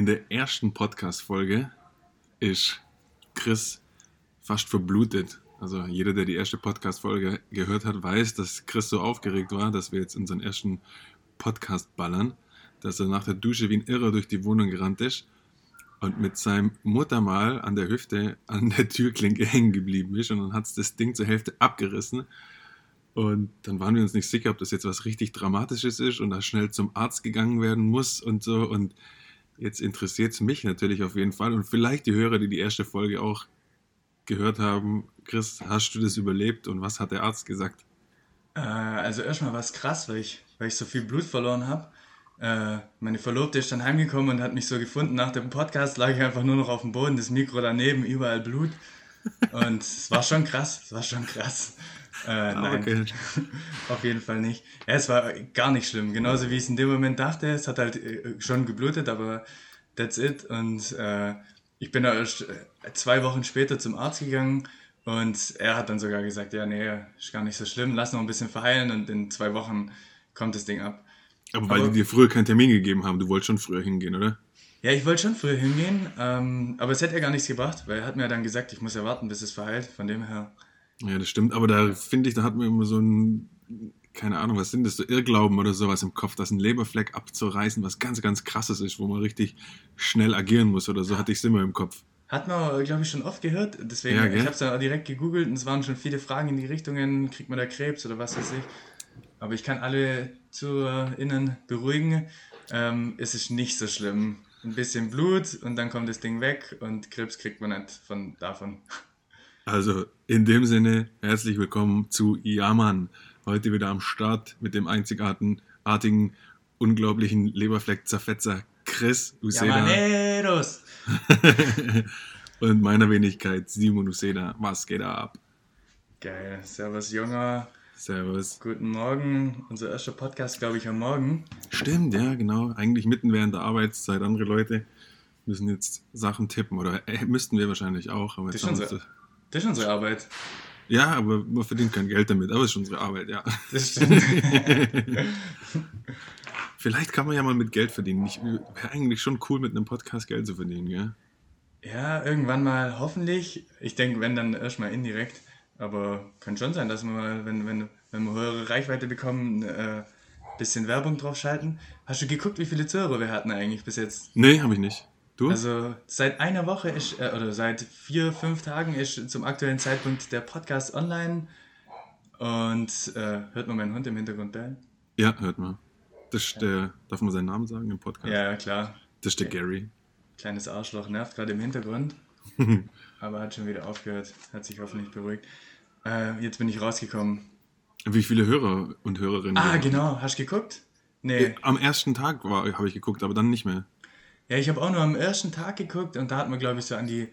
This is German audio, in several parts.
In der ersten Podcast-Folge ist Chris fast verblutet. Also jeder, der die erste Podcast-Folge gehört hat, weiß, dass Chris so aufgeregt war, dass wir jetzt unseren ersten Podcast ballern, dass er nach der Dusche wie ein Irrer durch die Wohnung gerannt ist und mit seinem Muttermal an der Hüfte an der Türklinke hängen geblieben ist und dann hat es das Ding zur Hälfte abgerissen. Und dann waren wir uns nicht sicher, ob das jetzt was richtig Dramatisches ist und da schnell zum Arzt gegangen werden muss und so. Und jetzt interessiert es mich natürlich auf jeden Fall und vielleicht die Hörer, die die erste Folge auch gehört haben. Chris, hast du das überlebt und was hat der Arzt gesagt? Äh, also erstmal war es krass, weil ich, weil ich so viel Blut verloren habe. Äh, meine Verlobte ist dann heimgekommen und hat mich so gefunden. Nach dem Podcast lag ich einfach nur noch auf dem Boden, das Mikro daneben, überall Blut. Und es war schon krass, es war schon krass. Äh, ah, nein, okay. auf jeden Fall nicht. Ja, es war gar nicht schlimm. Genauso wie ich es in dem Moment dachte. Es hat halt äh, schon geblutet, aber that's it. Und äh, ich bin da äh, zwei Wochen später zum Arzt gegangen und er hat dann sogar gesagt, ja, nee, ist gar nicht so schlimm, lass noch ein bisschen verheilen und in zwei Wochen kommt das Ding ab. Aber weil aber, die dir früher keinen Termin gegeben haben, du wolltest schon früher hingehen, oder? Ja, ich wollte schon früher hingehen, ähm, aber es hätte ja gar nichts gebracht, weil er hat mir dann gesagt, ich muss ja warten, bis es verheilt, von dem her. Ja, das stimmt, aber da finde ich, da hat man immer so ein, keine Ahnung, was sind das, so Irrglauben oder sowas im Kopf, dass ein Leberfleck abzureißen was ganz, ganz krasses ist, wo man richtig schnell agieren muss oder so, hatte ich es immer im Kopf. Hat man, glaube ich, schon oft gehört. Deswegen, ja, ich habe es dann direkt gegoogelt und es waren schon viele Fragen in die Richtungen, kriegt man da Krebs oder was weiß ich. Aber ich kann alle ZuhörerInnen beruhigen. Ähm, es ist nicht so schlimm. Ein bisschen Blut und dann kommt das Ding weg und Krebs kriegt man nicht von davon. Also in dem Sinne, herzlich willkommen zu Yaman. Heute wieder am Start mit dem einzigartigen, unglaublichen Leberfleck-Zerfetzer Chris Uceda. Yamaneros! und meiner Wenigkeit Simon Uceda. Was geht ab? Geil. Servus, Junger. Servus. Guten Morgen. Unser erster Podcast, glaube ich, am Morgen. Stimmt, ja, genau. Eigentlich mitten während der Arbeitszeit. Andere Leute müssen jetzt Sachen tippen oder äh, müssten wir wahrscheinlich auch. Aber das, ist unsere, das ist unsere Arbeit. Ja, aber man verdient kein Geld damit. Aber es ist unsere Arbeit, ja. Das stimmt. Vielleicht kann man ja mal mit Geld verdienen. Wäre eigentlich schon cool, mit einem Podcast Geld zu verdienen, gell? Ja, irgendwann mal hoffentlich. Ich denke, wenn dann erstmal indirekt. Aber kann schon sein, dass wir mal, wenn, wenn, wenn wir höhere Reichweite bekommen, ein äh, bisschen Werbung draufschalten. Hast du geguckt, wie viele Zuhörer wir hatten eigentlich bis jetzt? Nee, habe ich nicht. Du? Also seit einer Woche ist, äh, oder seit vier, fünf Tagen ist zum aktuellen Zeitpunkt der Podcast online. Und äh, hört man meinen Hund im Hintergrund bellen? Ja, hört man. Das ist der, darf man seinen Namen sagen im Podcast? Ja, klar. Das ist der Gary. Kleines Arschloch nervt gerade im Hintergrund. aber hat schon wieder aufgehört. Hat sich hoffentlich beruhigt. Äh, jetzt bin ich rausgekommen. Wie viele Hörer und Hörerinnen? Ah, genau. Hast du geguckt? Nee. Am ersten Tag habe ich geguckt, aber dann nicht mehr. Ja, ich habe auch nur am ersten Tag geguckt und da hatten wir, glaube ich, so an die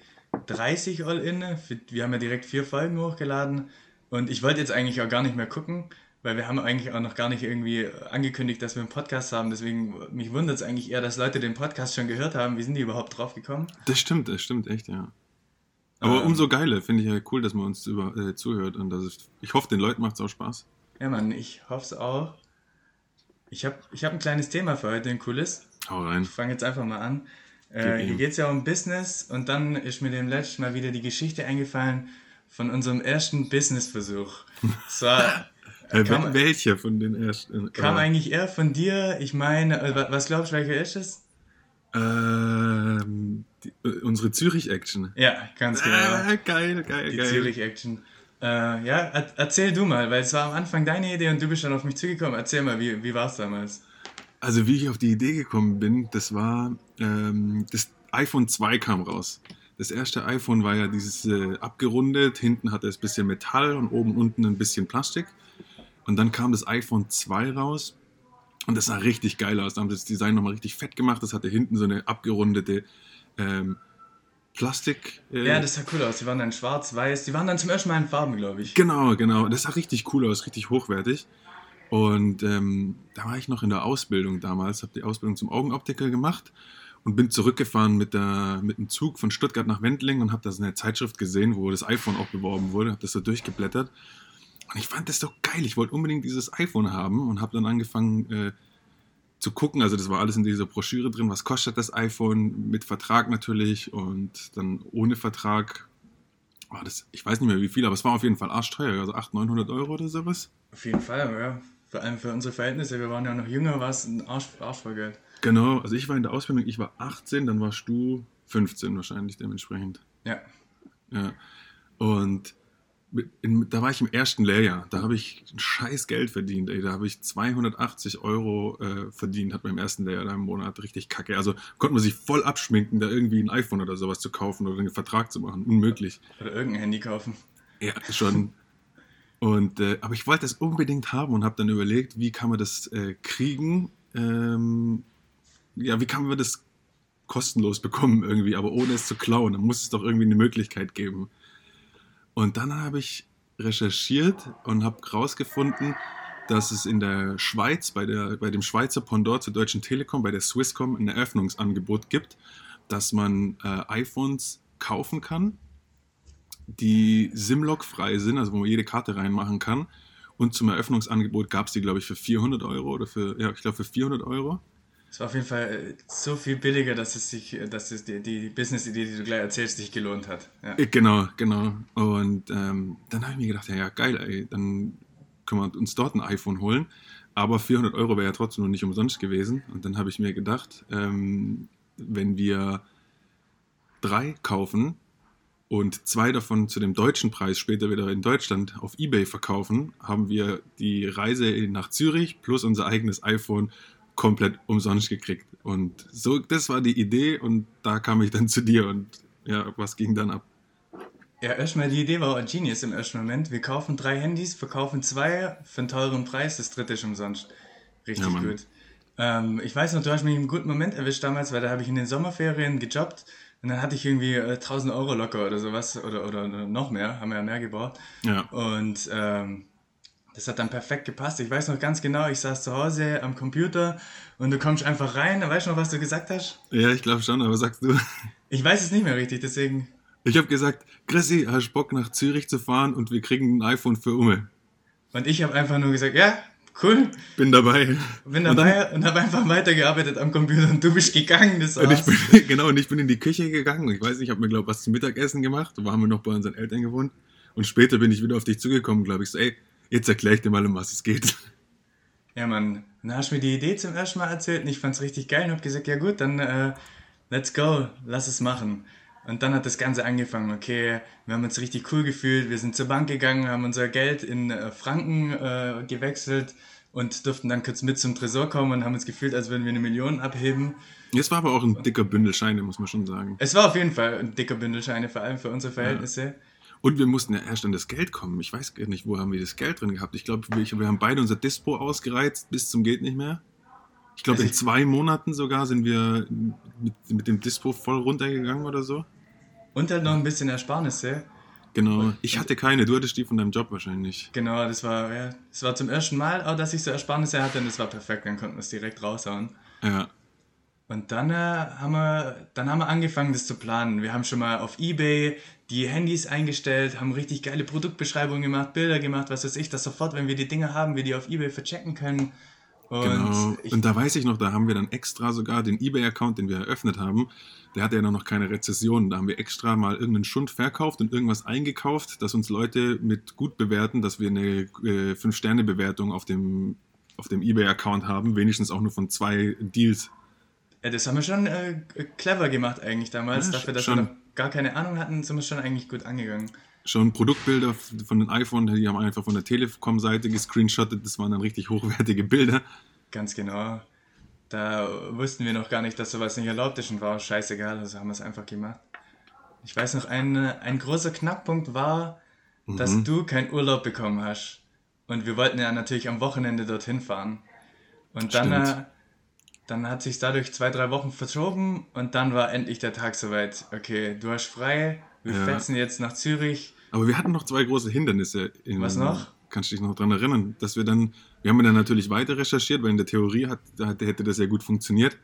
30 All-In. Wir haben ja direkt vier Folgen hochgeladen und ich wollte jetzt eigentlich auch gar nicht mehr gucken, weil wir haben eigentlich auch noch gar nicht irgendwie angekündigt, dass wir einen Podcast haben. Deswegen, mich wundert es eigentlich eher, dass Leute den Podcast schon gehört haben. Wie sind die überhaupt drauf gekommen? Das stimmt, das stimmt echt, ja. Aber ähm, umso geiler, finde ich ja cool, dass man uns über, äh, zuhört. Und das ist, ich hoffe, den Leuten macht es auch Spaß. Ja, Mann, ich hoffe es auch. Ich habe ich hab ein kleines Thema für heute, ein cooles. Hau rein. Ich fange jetzt einfach mal an. Äh, hier geht es ja um Business und dann ist mir dem letzten Mal wieder die Geschichte eingefallen von unserem ersten Businessversuch. Zwar. äh, kam, welcher von den ersten? Kam äh, eigentlich eher von dir. Ich meine, äh, was glaubst du, welcher ist es? Ähm, die, äh, unsere Zürich-Action. Ja, ganz genau. Ah, geil, geil, die geil. Zürich-Action. Äh, ja, erzähl du mal, weil es war am Anfang deine Idee und du bist dann auf mich zugekommen. Erzähl mal, wie, wie war es damals? Also, wie ich auf die Idee gekommen bin, das war, ähm, das iPhone 2 kam raus. Das erste iPhone war ja dieses äh, abgerundet, hinten hatte es ein bisschen Metall und oben unten ein bisschen Plastik. Und dann kam das iPhone 2 raus und das sah richtig geil aus. Da haben sie das Design nochmal richtig fett gemacht. Das hatte hinten so eine abgerundete ähm, Plastik. Äh ja, das sah cool aus. Die waren dann schwarz-weiß. Die waren dann zum ersten Mal in Farben, glaube ich. Genau, genau. Das sah richtig cool aus, richtig hochwertig. Und ähm, da war ich noch in der Ausbildung damals, habe die Ausbildung zum Augenoptiker gemacht und bin zurückgefahren mit, der, mit dem Zug von Stuttgart nach Wendling und habe da so eine Zeitschrift gesehen, wo das iPhone auch beworben wurde, habe das so durchgeblättert und ich fand das doch geil. Ich wollte unbedingt dieses iPhone haben und habe dann angefangen, äh, zu gucken, also das war alles in dieser Broschüre drin, was kostet das iPhone mit Vertrag natürlich und dann ohne Vertrag. Oh, das, ich weiß nicht mehr wie viel, aber es war auf jeden Fall arschteuer, also 800, 900 Euro oder sowas. Auf jeden Fall, ja. Vor allem für unsere Verhältnisse, wir waren ja noch jünger, war es ein Arsch, Arsch Geld. Genau, also ich war in der Ausbildung, ich war 18, dann warst du 15 wahrscheinlich dementsprechend. Ja. Ja. Und in, da war ich im ersten Lehrjahr. Da habe ich scheiß Geld verdient. Ey. Da habe ich 280 Euro äh, verdient, hat beim ersten Lehrjahr da im Monat richtig kacke. Also konnte man sich voll abschminken, da irgendwie ein iPhone oder sowas zu kaufen oder einen Vertrag zu machen. Unmöglich. Oder irgendein Handy kaufen. Ja, schon. Und, äh, aber ich wollte es unbedingt haben und habe dann überlegt, wie kann man das äh, kriegen? Ähm, ja, wie kann man das kostenlos bekommen irgendwie, aber ohne es zu klauen? Da muss es doch irgendwie eine Möglichkeit geben. Und dann habe ich recherchiert und habe herausgefunden, dass es in der Schweiz, bei, der, bei dem Schweizer Pendant zur Deutschen Telekom, bei der Swisscom, ein Eröffnungsangebot gibt, dass man äh, iPhones kaufen kann, die SIM-Log-frei sind, also wo man jede Karte reinmachen kann. Und zum Eröffnungsangebot gab es die, glaube ich, für 400 Euro oder für, ja, ich glaube für 400 Euro. Es war auf jeden Fall äh, so viel billiger, dass es sich, äh, dass es die, die Business-Idee, die du gleich erzählst, sich gelohnt hat. Ja. Äh, genau, genau. Und ähm, dann habe ich mir gedacht, ja, ja, geil, ey, dann können wir uns dort ein iPhone holen. Aber 400 Euro wäre ja trotzdem noch nicht umsonst gewesen. Und dann habe ich mir gedacht, ähm, wenn wir drei kaufen und zwei davon zu dem deutschen Preis später wieder in Deutschland auf eBay verkaufen, haben wir die Reise nach Zürich plus unser eigenes iPhone komplett umsonst gekriegt. Und so, das war die Idee und da kam ich dann zu dir und ja, was ging dann ab? Ja, erstmal die Idee war ein Genius im ersten Moment. Wir kaufen drei Handys, verkaufen zwei für einen teuren Preis, das dritte ist umsonst. Richtig ja, gut. Ähm, ich weiß noch, du hast mich einen guten Moment erwischt damals, weil da habe ich in den Sommerferien gejobbt und dann hatte ich irgendwie äh, 1000 Euro locker oder sowas oder, oder noch mehr, haben wir ja mehr gebraucht. Ja. Und ähm, das hat dann perfekt gepasst. Ich weiß noch ganz genau, ich saß zu Hause am Computer und du kommst einfach rein. Weißt du noch, was du gesagt hast? Ja, ich glaube schon, aber sagst du? Ich weiß es nicht mehr richtig, deswegen. Ich habe gesagt, Chrissy, hast Bock nach Zürich zu fahren und wir kriegen ein iPhone für Umme. Und ich habe einfach nur gesagt, ja, cool. Bin dabei. Bin dabei und, und habe einfach weitergearbeitet am Computer und du bist gegangen. Das und ich bin, genau, und ich bin in die Küche gegangen. Ich weiß nicht, ich habe mir, glaube ich, was zum Mittagessen gemacht. Da haben wir noch bei unseren Eltern gewohnt. Und später bin ich wieder auf dich zugekommen, glaube ich, so, ey, Jetzt erkläre ich dir mal, um was es geht. Ja, Mann. Dann hast du mir die Idee zum ersten Mal erzählt und ich fand es richtig geil und habe gesagt, ja gut, dann äh, let's go, lass es machen. Und dann hat das Ganze angefangen. Okay, wir haben uns richtig cool gefühlt. Wir sind zur Bank gegangen, haben unser Geld in äh, Franken äh, gewechselt und durften dann kurz mit zum Tresor kommen und haben uns gefühlt, als würden wir eine Million abheben. Es war aber auch ein dicker Bündel Scheine, muss man schon sagen. Es war auf jeden Fall ein dicker Bündel Scheine, vor allem für unsere Verhältnisse. Ja. Und wir mussten ja erst an das Geld kommen. Ich weiß gar nicht, wo haben wir das Geld drin gehabt. Ich glaube, wir, wir, haben beide unser Dispo ausgereizt bis zum geht nicht mehr. Ich glaube, in zwei Monaten sogar sind wir mit, mit dem Dispo voll runtergegangen oder so. Und halt noch ein bisschen Ersparnisse. Genau, ich hatte keine, du hattest die von deinem Job wahrscheinlich. Genau, das war, ja, das war zum ersten Mal, auch dass ich so Ersparnisse hatte und das war perfekt, dann konnten wir es direkt raushauen. Ja. Und dann, äh, haben wir, dann haben wir angefangen, das zu planen. Wir haben schon mal auf Ebay die Handys eingestellt, haben richtig geile Produktbeschreibungen gemacht, Bilder gemacht, was weiß ich, dass sofort, wenn wir die Dinge haben, wir die auf Ebay verchecken können. Und, genau. und da weiß ich noch, da haben wir dann extra sogar den Ebay-Account, den wir eröffnet haben, der hatte ja noch keine Rezession. Da haben wir extra mal irgendeinen Schund verkauft und irgendwas eingekauft, dass uns Leute mit gut bewerten, dass wir eine äh, 5-Sterne-Bewertung auf dem, auf dem Ebay-Account haben, wenigstens auch nur von zwei Deals. Ja, das haben wir schon äh, clever gemacht eigentlich damals, ja, dafür, dass schon. wir gar keine Ahnung hatten, sind wir schon eigentlich gut angegangen. Schon Produktbilder von den iPhone, die haben einfach von der Telekom-Seite gescreenshottet, das waren dann richtig hochwertige Bilder. Ganz genau. Da wussten wir noch gar nicht, dass sowas nicht erlaubt ist und war scheißegal, also haben wir es einfach gemacht. Ich weiß noch, ein, ein großer Knackpunkt war, dass mhm. du keinen Urlaub bekommen hast. Und wir wollten ja natürlich am Wochenende dorthin fahren. Und dann äh, dann hat sich dadurch zwei, drei Wochen verschoben und dann war endlich der Tag soweit. Okay, du hast frei, wir ja. fetzen jetzt nach Zürich. Aber wir hatten noch zwei große Hindernisse. In, Was noch? Kannst du dich noch daran erinnern, dass wir dann, wir haben dann natürlich weiter recherchiert, weil in der Theorie hat, hätte das ja gut funktioniert.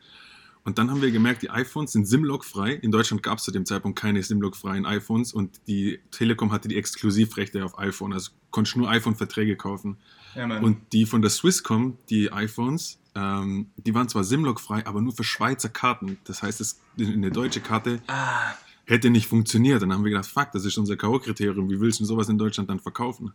Und dann haben wir gemerkt, die iPhones sind SIM-Log-frei. In Deutschland gab es zu dem Zeitpunkt keine SIM-Log-freien iPhones und die Telekom hatte die Exklusivrechte auf iPhone. Also konntest nur iPhone-Verträge kaufen. Ja, und die von der Swisscom, die iPhones, ähm, die waren zwar Simlog-frei, aber nur für Schweizer Karten. Das heißt, es, eine deutsche Karte Ah, hätte nicht funktioniert. Dann haben wir gedacht, fuck, das ist unser K.O.-Kriterium. Wie willst du sowas in Deutschland dann verkaufen?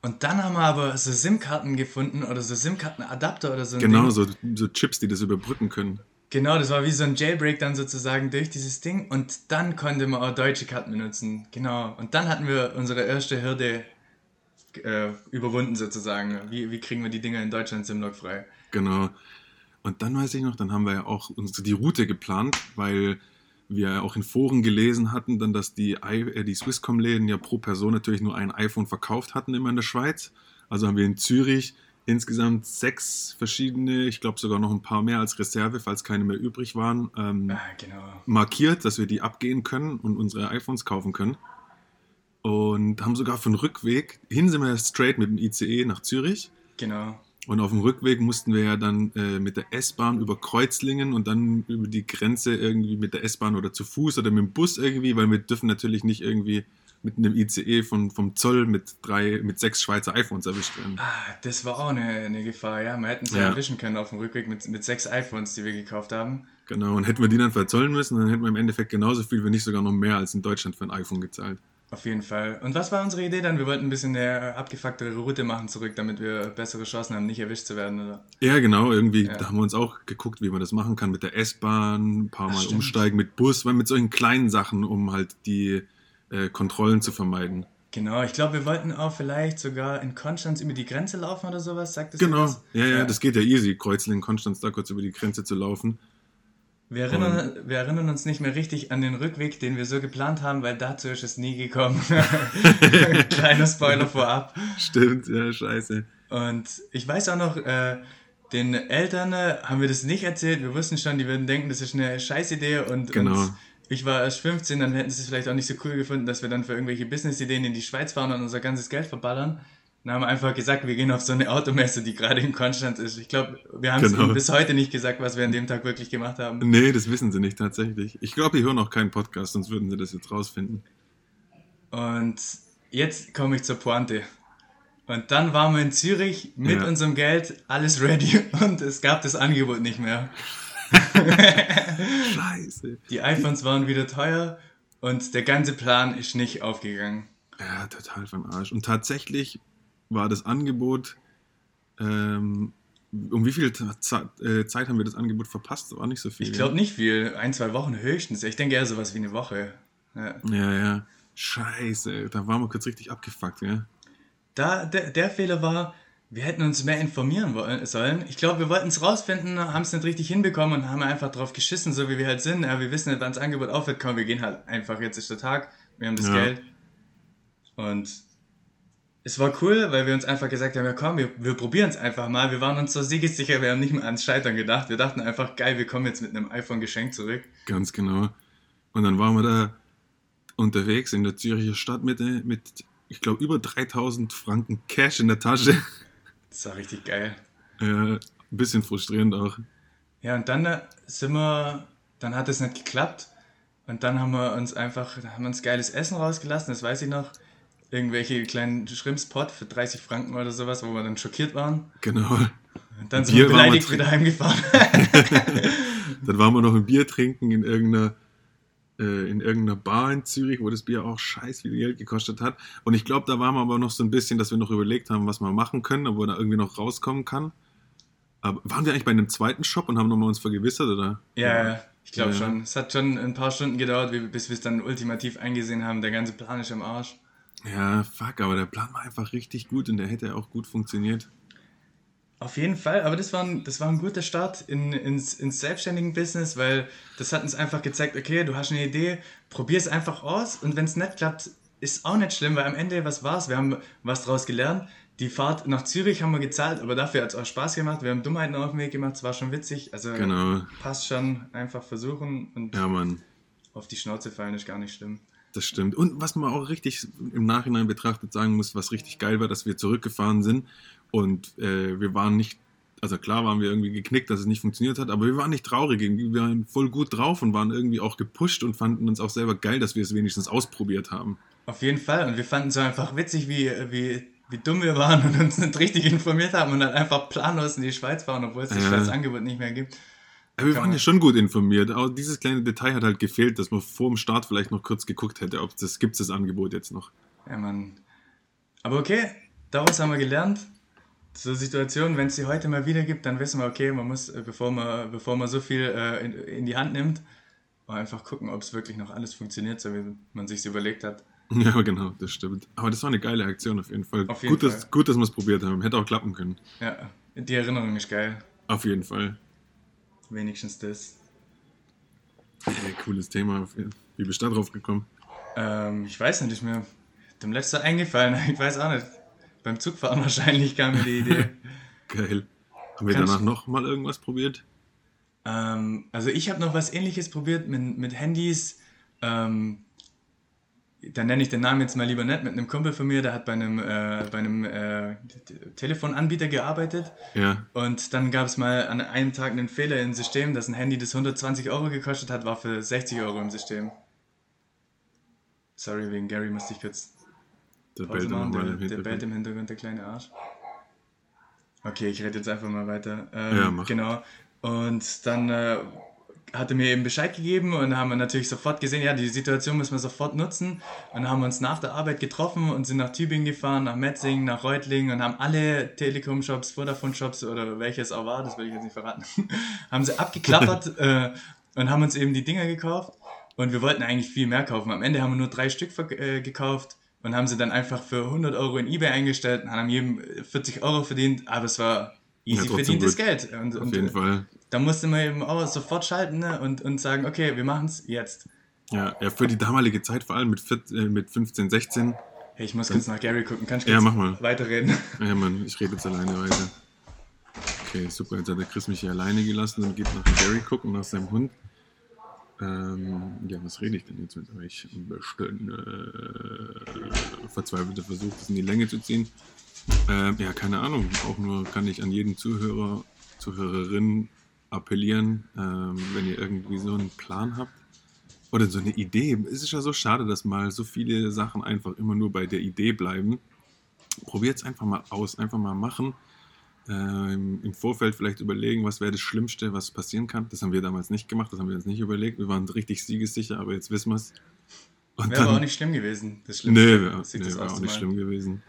und dann haben wir aber so SIM-Karten gefunden oder so SIM-Karten-Adapter oder so Genau, so, so Chips, die das überbrücken können. Genau, das war wie so ein Jailbreak dann sozusagen durch dieses Ding und dann konnte man auch deutsche Karten benutzen. Genau. Und dann hatten wir unsere erste Hürde äh, überwunden sozusagen. Wie, wie kriegen wir die Dinger in Deutschland SIM-Log frei? Genau. Und dann weiß ich noch, dann haben wir ja auch die Route geplant, weil wir ja auch in Foren gelesen hatten, dann, dass die, I- äh, die Swisscom-Läden ja pro Person natürlich nur ein iPhone verkauft hatten immer in der Schweiz. Also haben wir in Zürich insgesamt sechs verschiedene, ich glaube sogar noch ein paar mehr als Reserve, falls keine mehr übrig waren, ähm, Ah, genau. markiert, dass wir die abgehen können und unsere iPhones kaufen können. Und haben sogar für den Rückweg, hin sind wir straight mit dem ICE nach Zürich. Genau. Und auf dem Rückweg mussten wir ja dann äh, mit der S-Bahn über Kreuzlingen und dann über die Grenze irgendwie mit der S-Bahn oder zu Fuß oder mit dem Bus irgendwie, weil wir dürfen natürlich nicht irgendwie mit einem ICE von, vom Zoll mit drei, mit sechs Schweizer iPhones erwischt werden. Ah, das war auch eine, eine Gefahr, ja. Wir hätten sie Ja. erwischen können auf dem Rückweg mit, mit sechs iPhones, die wir gekauft haben. Genau, und hätten wir die dann verzollen müssen, dann hätten wir im Endeffekt genauso viel, wenn nicht sogar noch mehr als in Deutschland für ein iPhone gezahlt. Auf jeden Fall. Und was war unsere Idee dann? Wir wollten ein bisschen eine abgefucktere Route machen zurück, damit wir bessere Chancen haben, nicht erwischt zu werden, oder? Ja, genau, irgendwie, Ja. da haben wir uns auch geguckt, wie man das machen kann mit der S-Bahn, ein paar Mal umsteigen mit Bus, weil mit solchen kleinen Sachen, um halt die äh, Kontrollen zu vermeiden. Genau, ich glaube, wir wollten auch vielleicht sogar in Konstanz über die Grenze laufen oder sowas, sagt dir Genau, was? ja, ja, das geht ja easy, Kreuzlingen, Konstanz da kurz über die Grenze zu laufen. Wir erinnern, wir erinnern uns nicht mehr richtig an den Rückweg, den wir so geplant haben, weil dazu ist es nie gekommen. Kleiner Spoiler vorab. Stimmt, ja, scheiße. Und ich weiß auch noch, äh, den Eltern äh, haben wir das nicht erzählt. Wir wussten schon, die würden denken, das ist eine Scheißidee. Und, Genau. und ich war erst 15, dann hätten sie es vielleicht auch nicht so cool gefunden, dass wir dann für irgendwelche Business-Ideen in die Schweiz fahren und unser ganzes Geld verballern. Dann haben einfach gesagt, wir gehen auf so eine Automesse, die gerade in Konstanz ist. Ich glaube, wir haben Genau. bis heute nicht gesagt, was wir an dem Tag wirklich gemacht haben. Nee, das wissen sie nicht tatsächlich. Ich glaube, die hören auch keinen Podcast, sonst würden sie das jetzt rausfinden. Und jetzt komme ich zur Pointe. Und dann waren wir in Zürich mit Ja. unserem Geld, alles ready und es gab das Angebot nicht mehr. Scheiße. Die iPhones waren wieder teuer und der ganze Plan ist nicht aufgegangen. Ja, total vom Arsch. Und tatsächlich war das Angebot, ähm, um wie viel äh, Zeit haben wir das Angebot verpasst? War nicht so viel. Ich glaube nicht viel, ein, zwei Wochen höchstens. Ich denke eher sowas wie eine Woche. Ja. Ja, ja. Scheiße, da waren wir kurz richtig abgefuckt, ja. Da, der, der Fehler war, wir hätten uns mehr informieren wollen, sollen. Ich glaube, wir wollten es rausfinden, haben es nicht richtig hinbekommen und haben einfach drauf geschissen, so wie wir halt sind. Ja, wir wissen nicht, wann das Angebot aufhört. Komm, wir gehen halt einfach, jetzt ist der Tag, wir haben das Ja. Geld. Und es war cool, weil wir uns einfach gesagt haben, ja komm, wir, wir probieren es einfach mal. Wir waren uns so siegessicher, wir haben nicht mehr ans Scheitern gedacht. Wir dachten einfach, geil, wir kommen jetzt mit einem iPhone geschenkt zurück. Ganz genau. Und dann waren wir da unterwegs in der Züricher Stadtmitte mit, ich glaube, über 3000 Franken Cash in der Tasche. Das war richtig geil. Ja, ein bisschen frustrierend auch. Ja, und dann äh, sind wir, dann hat es nicht geklappt. Und dann haben wir uns einfach, haben uns geiles Essen rausgelassen, das weiß ich noch. Irgendwelche kleinen Shrimpspot für 30 Franken oder sowas, wo wir dann schockiert waren. Genau. Und dann sind Bier wir beleidigt wieder heimgefahren. Dann waren wir noch ein Bier trinken in irgendeiner, äh, in irgendeiner Bar in Zürich, wo das Bier auch scheiß viel Geld gekostet hat. Und ich glaube, da waren wir aber noch so ein bisschen, dass wir noch überlegt haben, was wir machen können, ob wir da irgendwie noch rauskommen kann. Aber waren wir eigentlich bei einem zweiten Shop und haben nochmal uns vergewissert, oder? ja, ja, ich glaube Ja. schon. Es hat schon ein paar Stunden gedauert, bis wir es dann ultimativ eingesehen haben. Der ganze Plan ist im Arsch. Ja, fuck, aber der Plan war einfach richtig gut und der hätte auch gut funktioniert. Auf jeden Fall, aber das war ein, das war ein guter Start in, ins, ins selbstständigen Business, weil das hat uns einfach gezeigt, okay, du hast eine Idee, probier es einfach aus und wenn es nicht klappt, ist auch nicht schlimm, weil am Ende, was war's? Wir haben was draus gelernt. Die Fahrt nach Zürich haben wir gezahlt, aber dafür hat es auch Spaß gemacht. Wir haben Dummheiten auf dem Weg gemacht, es war schon witzig. Also Genau. passt schon, einfach versuchen und Ja, auf die Schnauze fallen ist gar nicht schlimm. Das stimmt. Und was man auch richtig im Nachhinein betrachtet sagen muss, was richtig geil war, dass wir zurückgefahren sind und äh, wir waren nicht, also klar waren wir irgendwie geknickt, dass es nicht funktioniert hat, aber wir waren nicht traurig, wir waren voll gut drauf und waren irgendwie auch gepusht und fanden uns auch selber geil, dass wir es wenigstens ausprobiert haben. Auf jeden Fall. Und wir fanden es so einfach witzig, wie, wie wie dumm wir waren und uns nicht richtig informiert haben und dann einfach planlos in die Schweiz fahren, obwohl es das Ja. Schweiz-Angebot nicht mehr gibt. Wir waren ja schon gut informiert, aber dieses kleine Detail hat halt gefehlt, dass man vor dem Start vielleicht noch kurz geguckt hätte, ob das gibt das Angebot jetzt noch. Ja, Mann. Aber okay, daraus haben wir gelernt. So Situationen, wenn es sie heute mal wieder gibt, dann wissen wir, okay, man muss, äh, bevor man, bevor man so viel äh, in, in die Hand nimmt, mal einfach gucken, ob es wirklich noch alles funktioniert, so wie man sich überlegt hat. Ja, genau, das stimmt. Aber das war eine geile Aktion auf jeden Fall. Auf jeden gut, Dass, Fall. gut, dass wir es probiert haben. Hätte auch klappen können. Ja, die Erinnerung ist geil. Auf jeden Fall. Wenigstens das. Äh, cooles Thema. Wie bist du da drauf gekommen? Ähm, ich weiß nicht, ist mir dem letzten eingefallen. Ich weiß auch nicht. Beim Zugfahren wahrscheinlich kam mir die Idee. Geil. Haben wir Kannst- danach noch mal irgendwas probiert? Ähm, also ich habe noch was ähnliches probiert mit, mit Handys. Ähm, da nenne ich den Namen jetzt mal lieber nicht, mit einem Kumpel von mir, der hat bei einem, äh, bei einem äh, Telefonanbieter gearbeitet. Ja. Und dann gab es mal an einem Tag einen Fehler im System, dass ein Handy, das 120 Euro gekostet hat, war für 60 Euro im System. Sorry, wegen Gary musste ich kurz Der bellt machen. Der, im der bellt Hintergrund. im Hintergrund, der kleine Arsch. Okay, ich rede jetzt einfach mal weiter. Ähm, Ja, mach. Genau. Und dann äh, hat er mir eben Bescheid gegeben und haben wir natürlich sofort gesehen, ja, die Situation müssen wir sofort nutzen. Und haben uns nach der Arbeit getroffen und sind nach Tübingen gefahren, nach Metzingen, nach Reutlingen und haben alle Telekom-Shops, Vodafone-Shops oder welches auch war, das will ich jetzt nicht verraten, haben sie abgeklappert äh, und haben uns eben die Dinger gekauft. Und wir wollten eigentlich viel mehr kaufen. Am Ende haben wir nur drei Stück äh, gekauft und haben sie dann einfach für 100 Euro in Ebay eingestellt und haben jedem 40 Euro verdient, aber es war Ja, easy trotzdem verdientes. Geld. Und, Auf und jeden äh, Fall. Da musste man eben auch sofort schalten ne? und, und sagen, okay, wir machen es jetzt. Ja, ja, für die damalige Zeit, vor allem mit, 14, äh, mit 15, 16. Hey, ich muss kurz nach Gary gucken. Kannst du Ja, mach mal. weiterreden? Ja, Mann, ich rede jetzt alleine weiter. Okay, super. Jetzt hat der Chris mich hier alleine gelassen und geht nach Gary gucken, nach seinem Hund. Ähm, ja, was rede ich denn jetzt mit euch? Bisschen äh, verzweifelter Versuch, das in die Länge zu ziehen. Ähm, ja, keine Ahnung. Auch nur kann ich an jeden Zuhörer, Zuhörerin appellieren, ähm, wenn ihr irgendwie so einen Plan habt oder so eine Idee. Es ist ja so schade, dass mal so viele Sachen einfach immer nur bei der Idee bleiben. Probiert es einfach mal aus, einfach mal machen. Ähm, Im Vorfeld vielleicht überlegen, was wäre das Schlimmste, was passieren kann. Das haben wir damals nicht gemacht, das haben wir uns nicht überlegt. Wir waren richtig siegessicher, aber jetzt wissen wir es. Wäre aber auch nicht schlimm gewesen. Das Nee, Schlimmste, wär, sich nee das wäre auch nicht schlimm gewesen.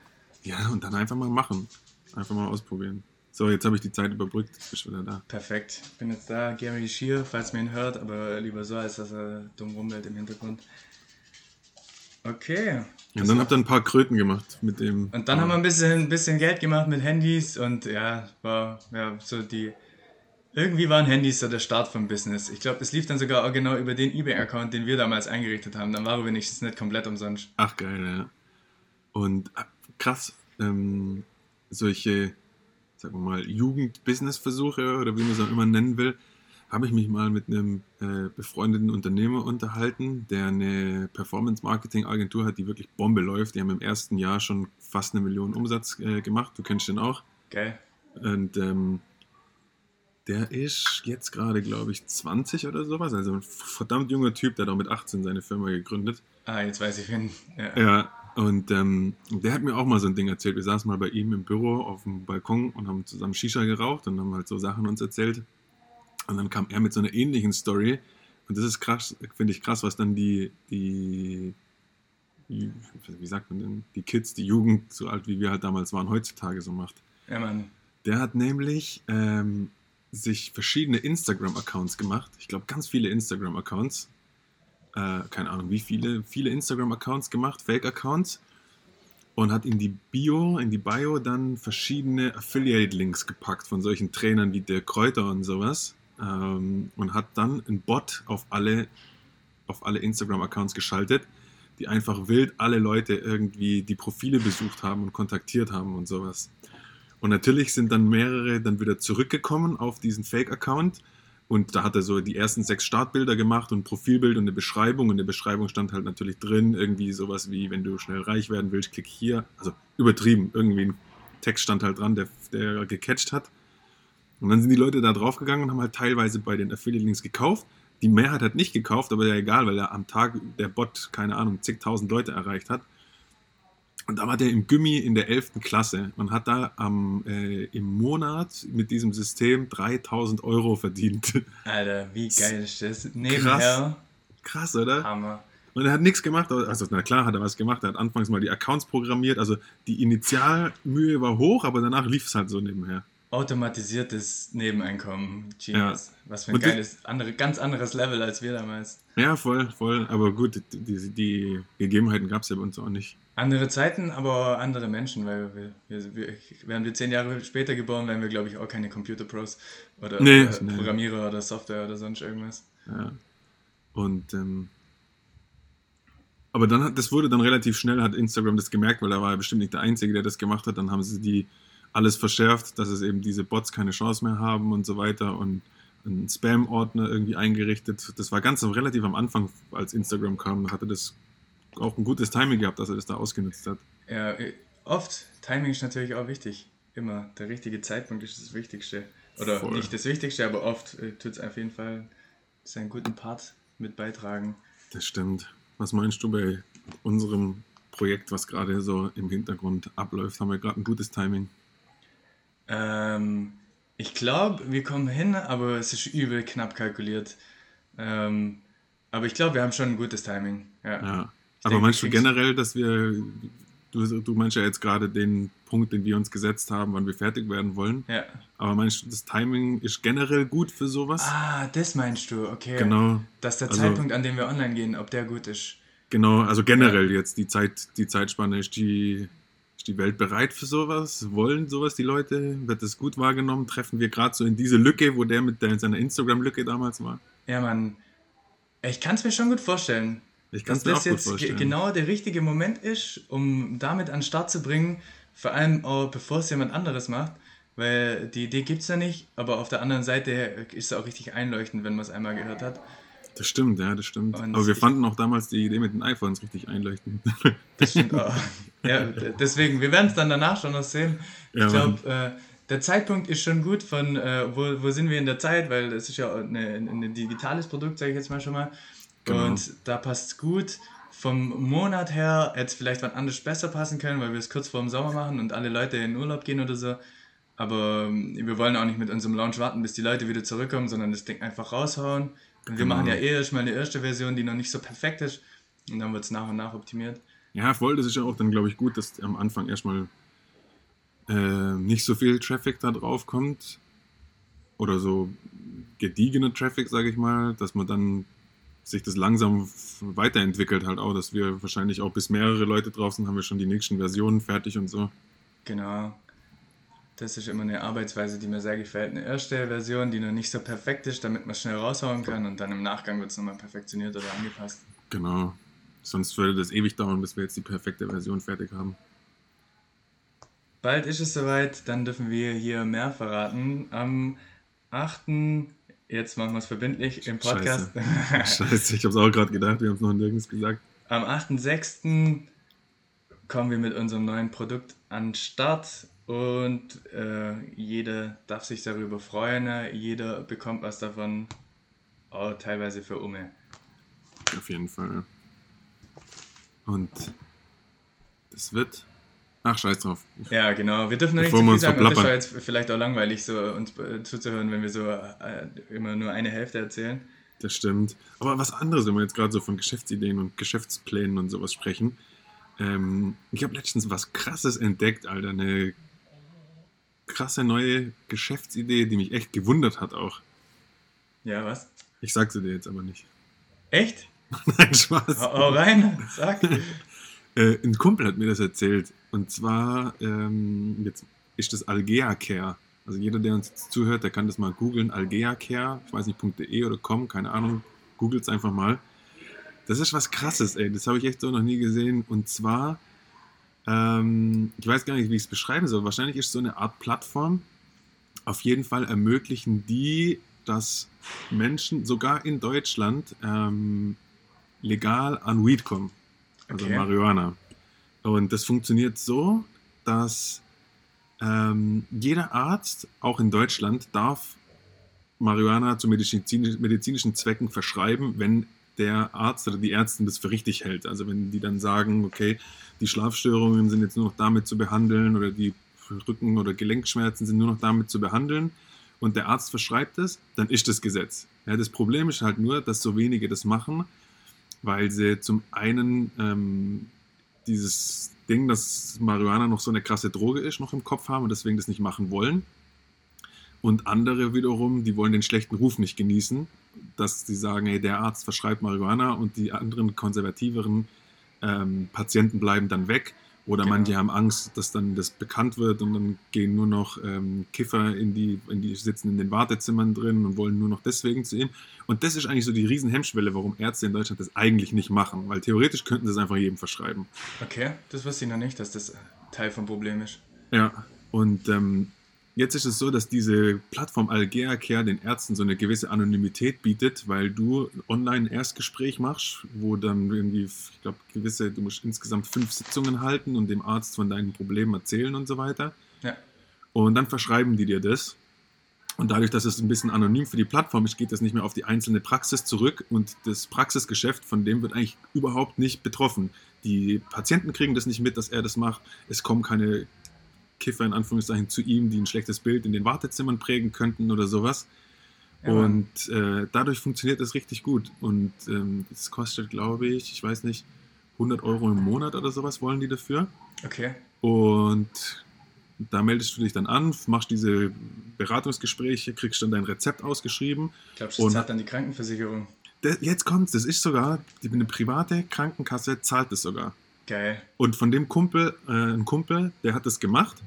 Ja, und dann einfach mal machen. Einfach mal ausprobieren. So, jetzt habe ich die Zeit überbrückt, jetzt bist du wieder da. Perfekt. Ich bin jetzt da. Gary ist hier, falls man ihn hört, aber lieber so, als dass er dumm rummelt im Hintergrund. Okay. Ja, und dann habt ihr ein paar Kröten gemacht mit dem. Und dann haben wir ein bisschen, ein bisschen Geld gemacht mit Handys und ja, war ja so die. Irgendwie waren Handys so der Start vom Business. Ich glaube, das lief dann sogar auch genau über den eBay-Account, den wir damals eingerichtet haben. Dann war wenigstens nicht komplett umsonst. Ach, geil, ja. Und ah, krass, ähm, solche, sagen wir mal, Jugend-Business-Versuche oder wie man es auch immer nennen will, habe ich mich mal mit einem äh, befreundeten Unternehmer unterhalten, der eine Performance-Marketing-Agentur hat, die wirklich Bombe läuft. Die haben im ersten Jahr schon fast eine Million Umsatz äh, gemacht. Du kennst den auch. Geil. Und ähm, der ist jetzt gerade, glaube ich, 20 oder sowas. Also ein verdammt junger Typ, der hat auch mit 18 seine Firma gegründet. Ah, jetzt weiß ich wen. Ja. Ja, und ähm, der hat mir auch mal so ein Ding erzählt. Wir saßen mal bei ihm im Büro auf dem Balkon und haben zusammen Shisha geraucht und haben halt so Sachen uns erzählt. Und dann kam er mit so einer ähnlichen Story. Und das ist krass, finde ich krass, was dann die, die, die, wie sagt man denn, die Kids, die Jugend, so alt wie wir halt damals waren, heutzutage so macht. ja, Mann. Der hat nämlich ähm, sich verschiedene Instagram-Accounts gemacht. Ich glaube, ganz viele Instagram-Accounts. Äh, keine Ahnung, wie viele. Viele Instagram-Accounts gemacht, Fake-Accounts. Und hat in die Bio, in die Bio dann verschiedene Affiliate-Links gepackt von solchen Trainern wie der Kräuter und sowas. Ähm, und hat dann einen Bot auf alle, auf alle Instagram-Accounts geschaltet, die einfach wild alle Leute irgendwie die Profile besucht haben und kontaktiert haben und sowas. Und natürlich sind dann mehrere dann wieder zurückgekommen auf diesen Fake-Account. Und da hat er so die ersten sechs Startbilder gemacht und ein Profilbild und eine Beschreibung. Und in der Beschreibung stand halt natürlich drin, irgendwie sowas wie, wenn du schnell reich werden willst, klick hier. Also übertrieben, irgendwie ein Text stand halt dran, der, der gecatcht hat. Und dann sind die Leute da draufgegangen und haben halt teilweise bei den Affiliate-Links gekauft. Die Mehrheit hat nicht gekauft, aber ja egal, weil er am Tag der Bot, keine Ahnung, zigtausend Leute erreicht hat. Und da war der im Gummi in der 11. Klasse und hat da am, äh, im Monat mit diesem System 3000 Euro verdient. Alter, wie geil ist das? Nebenher. Krass, oder? Hammer. Und er hat nichts gemacht, also na klar hat er was gemacht, er hat anfangs mal die Accounts programmiert, also die Initialmühe war hoch, aber danach lief es halt so nebenher. Automatisiertes Nebeneinkommen, Genius. Ja. Was für ein Und geiles, andere, ganz anderes Level als wir damals. Ja, voll, voll, aber gut, die, die, die Gegebenheiten gab es ja bei uns auch nicht. Andere Zeiten, aber andere Menschen, weil wir, wir, wir wären wir zehn Jahre später geboren, wären wir, glaube ich, auch keine Computer-Pros oder Nee, äh, nee. Programmierer oder Software oder sonst irgendwas. Ja. Und ähm, aber dann hat, das wurde dann relativ schnell, hat Instagram das gemerkt, weil da war er bestimmt nicht der Einzige, der das gemacht hat. Dann haben sie die alles verschärft, dass es eben diese Bots keine Chance mehr haben und so weiter und einen Spam-Ordner irgendwie eingerichtet. Das war ganz relativ am Anfang, als Instagram kam, hatte das auch ein gutes Timing gehabt, dass er das da ausgenutzt hat. Ja, äh, oft. Timing ist natürlich auch wichtig. Immer. Der richtige Zeitpunkt ist das Wichtigste. Oder Voll. nicht das Wichtigste, aber oft äh, tut es auf jeden Fall seinen guten Part mit beitragen. Das stimmt. Was meinst du bei unserem Projekt, was gerade so im Hintergrund abläuft? Haben wir gerade ein gutes Timing? Ähm, ich glaube, wir kommen hin, aber es ist übel knapp kalkuliert. Ähm, aber ich glaube, wir haben schon ein gutes Timing. Ja. Ja. Aber denke, meinst du generell, dass wir, du, du meinst ja jetzt gerade den Punkt, den wir uns gesetzt haben, wann wir fertig werden wollen. Ja. Aber meinst du, das Timing ist generell gut für sowas? Ah, das meinst du, okay. Genau, Dass der Also- Zeitpunkt, an dem wir online gehen, ob der gut ist. genau. Also generell jetzt die Zeit, die Zeitspanne ist die, ist die Welt bereit für sowas? Wollen sowas die Leute? Wird das gut wahrgenommen? Treffen wir gerade so in diese Lücke, wo der mit der, seiner Instagram-Lücke damals war? Ja, Mann. Ich kann es mir schon gut vorstellen. Ich kann dass es mir auch das gut vorstellen. genau der richtige Moment ist, um damit an den Start zu bringen, vor allem auch bevor es jemand anderes macht, weil die Idee gibt es ja nicht, aber auf der anderen Seite ist es auch richtig einleuchtend, wenn man es einmal gehört hat. Das stimmt, ja, das stimmt. Und Aber wir fanden auch damals die Idee mit den iPhones richtig einleuchtend. Das stimmt auch. ja, deswegen, wir werden es dann danach schon noch sehen. Ja, ich glaube, äh, der Zeitpunkt ist schon gut von, äh, wo, wo sind wir in der Zeit, weil das ist ja ein digitales Produkt, sage ich jetzt mal schon mal. Genau. Und da passt es gut. Vom Monat her hätte es vielleicht wann anders besser passen können, weil wir es kurz vor dem Sommer machen und alle Leute in Urlaub gehen oder so. Aber ähm, wir wollen auch nicht mit unserem Launch warten, bis die Leute wieder zurückkommen, sondern das Ding einfach raushauen. Und wir Genau. machen ja eh erstmal eine erste Version, die noch nicht so perfekt ist. Und dann wird es nach und nach optimiert. Ja, voll, das ist ja auch dann, glaube ich, gut, dass am Anfang erstmal äh, nicht so viel Traffic da drauf kommt. Oder so gediegener Traffic, sage ich mal, dass man dann sich das langsam weiterentwickelt halt auch, dass wir wahrscheinlich auch bis mehrere Leute drauf sind, haben wir schon die nächsten Versionen fertig und so. Genau. Das ist immer eine Arbeitsweise, die mir sehr gefällt. Eine erste Version, die noch nicht so perfekt ist, damit man schnell raushauen kann und dann im Nachgang wird es nochmal perfektioniert oder angepasst. Genau. Sonst würde das ewig dauern, bis wir jetzt die perfekte Version fertig haben. Bald ist es soweit, dann dürfen wir hier mehr verraten. Am 8. Jetzt machen wir es verbindlich im Podcast. Scheiße, ich habe es auch gerade gedacht, wir haben es noch nirgends gesagt. Am 8.6. kommen wir mit unserem neuen Produkt an den Start und äh, jeder darf sich darüber freuen. ne? Jeder bekommt was davon, auch teilweise für Umme. Auf jeden Fall. Und das wird. Ach, scheiß drauf. Ja, genau. Wir dürfen noch nicht zu viel sagen, das war jetzt vielleicht auch langweilig, so uns äh, zuzuhören, wenn wir so äh, immer nur eine Hälfte erzählen. Das stimmt. Aber was anderes, wenn wir jetzt gerade so von Geschäftsideen und Geschäftsplänen und sowas sprechen. Ähm, ich habe letztens was Krasses entdeckt, Alter. Eine krasse neue Geschäftsidee, die mich echt gewundert hat auch. Ja, was? Ich sag sie dir jetzt aber nicht. Echt? Nein, Spaß. Hau, rein, sag. Äh, ein Kumpel hat mir das erzählt. Und zwar, ähm, jetzt ist das Algea Care. Also jeder, der uns jetzt zuhört, der kann das mal googeln. Algea Care, ich weiß nicht, .de oder com, keine Ahnung. Googelt es einfach mal. Das ist was krasses, ey. Das habe ich echt so noch nie gesehen. Und zwar, ähm, ich weiß gar nicht, wie ich es beschreiben soll. Wahrscheinlich ist es so eine Art Plattform. Auf jeden Fall ermöglichen die, dass Menschen sogar in Deutschland ähm, legal an Weed kommen. Also Okay. Marihuana. Und das funktioniert so, dass ähm, jeder Arzt, auch in Deutschland, darf Marihuana zu medizinisch, medizinischen Zwecken verschreiben, wenn der Arzt oder die Ärztin das für richtig hält. Also wenn die dann sagen, okay, die Schlafstörungen sind jetzt nur noch damit zu behandeln oder die Rücken- oder Gelenkschmerzen sind nur noch damit zu behandeln und der Arzt verschreibt es, dann ist das Gesetz. Ja, das Problem ist halt nur, dass so wenige das machen, weil sie zum einen ähm, dieses Ding, dass Marihuana noch so eine krasse Droge ist, noch im Kopf haben und deswegen das nicht machen wollen. Und andere wiederum, die wollen den schlechten Ruf nicht genießen, dass sie sagen, hey, der Arzt verschreibt Marihuana und die anderen konservativeren ähm, Patienten bleiben dann weg. Oder genau. manche haben Angst, dass dann das bekannt wird und dann gehen nur noch ähm, Kiffer in die, in die, sitzen in den Wartezimmern drin und wollen nur noch deswegen zu ihm. Und das ist eigentlich so die Riesenhemmschwelle, warum Ärzte in Deutschland das eigentlich nicht machen. Weil theoretisch könnten sie es einfach jedem verschreiben. Okay, das wusste ich noch nicht, dass das Teil vom Problem ist. Ja, und ähm, Jetzt ist es so, dass diese Plattform Algea Care den Ärzten so eine gewisse Anonymität bietet, weil du online ein Erstgespräch machst, wo dann irgendwie, ich glaube, gewisse, du musst insgesamt fünf Sitzungen halten und dem Arzt von deinen Problemen erzählen und so weiter. Ja. Und dann verschreiben die dir das. Und dadurch, dass es ein bisschen anonym für die Plattform ist, geht das nicht mehr auf die einzelne Praxis zurück und das Praxisgeschäft von dem wird eigentlich überhaupt nicht betroffen. Die Patienten kriegen das nicht mit, dass er das macht. Es kommen keine Kiffer in Anführungszeichen zu ihm, die ein schlechtes Bild in den Wartezimmern prägen könnten oder sowas. Ja, und äh, dadurch funktioniert das richtig gut. Und ähm, das kostet, glaube ich, ich weiß nicht, 100 Euro im Monat oder sowas wollen die dafür. Okay. Und da meldest du dich dann an, machst diese Beratungsgespräche, kriegst dann dein Rezept ausgeschrieben. Glaubst du, das zahlt dann die Krankenversicherung? Das, jetzt kommt's, das ist sogar, die, eine private Krankenkasse zahlt das sogar. Geil. Und von dem Kumpel, äh, ein Kumpel, der hat das gemacht.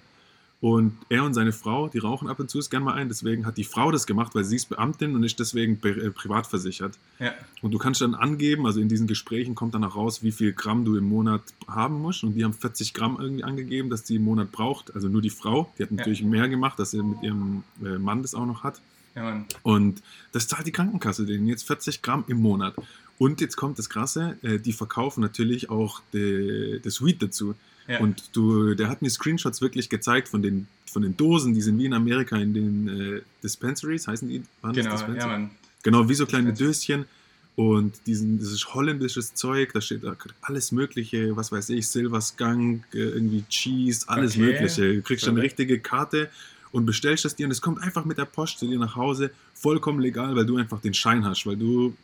Und er und seine Frau, die rauchen ab und zu ist gern mal ein. Deswegen hat die Frau das gemacht, weil sie ist Beamtin und ist deswegen äh, privat versichert. Ja. Und du kannst dann angeben, also in diesen Gesprächen kommt dann auch raus, wie viel Gramm du im Monat haben musst. Und die haben 40 Gramm irgendwie angegeben, dass sie im Monat braucht. Also nur die Frau. Die hat natürlich ja. mehr gemacht, dass sie mit ihrem äh, Mann das auch noch hat. Ja, und das zahlt die Krankenkasse denen jetzt 40 Gramm im Monat. Und jetzt kommt das Krasse, äh, die verkaufen natürlich auch das Weed dazu. Ja. Und du, der hat mir Screenshots wirklich gezeigt von den, von den Dosen, die sind wie in Amerika in den äh, Dispensaries, heißen die? Waren genau, ja, Mann. Genau, wie so kleine Döschen. Und diesen, dieses holländisches Zeug, da steht alles Mögliche, was weiß ich, Silver Skunk, äh, irgendwie Cheese, alles okay. Mögliche. Du kriegst dann eine richtige Karte und bestellst es dir und es kommt einfach mit der Post zu dir nach Hause, vollkommen legal, weil du einfach den Schein hast, weil du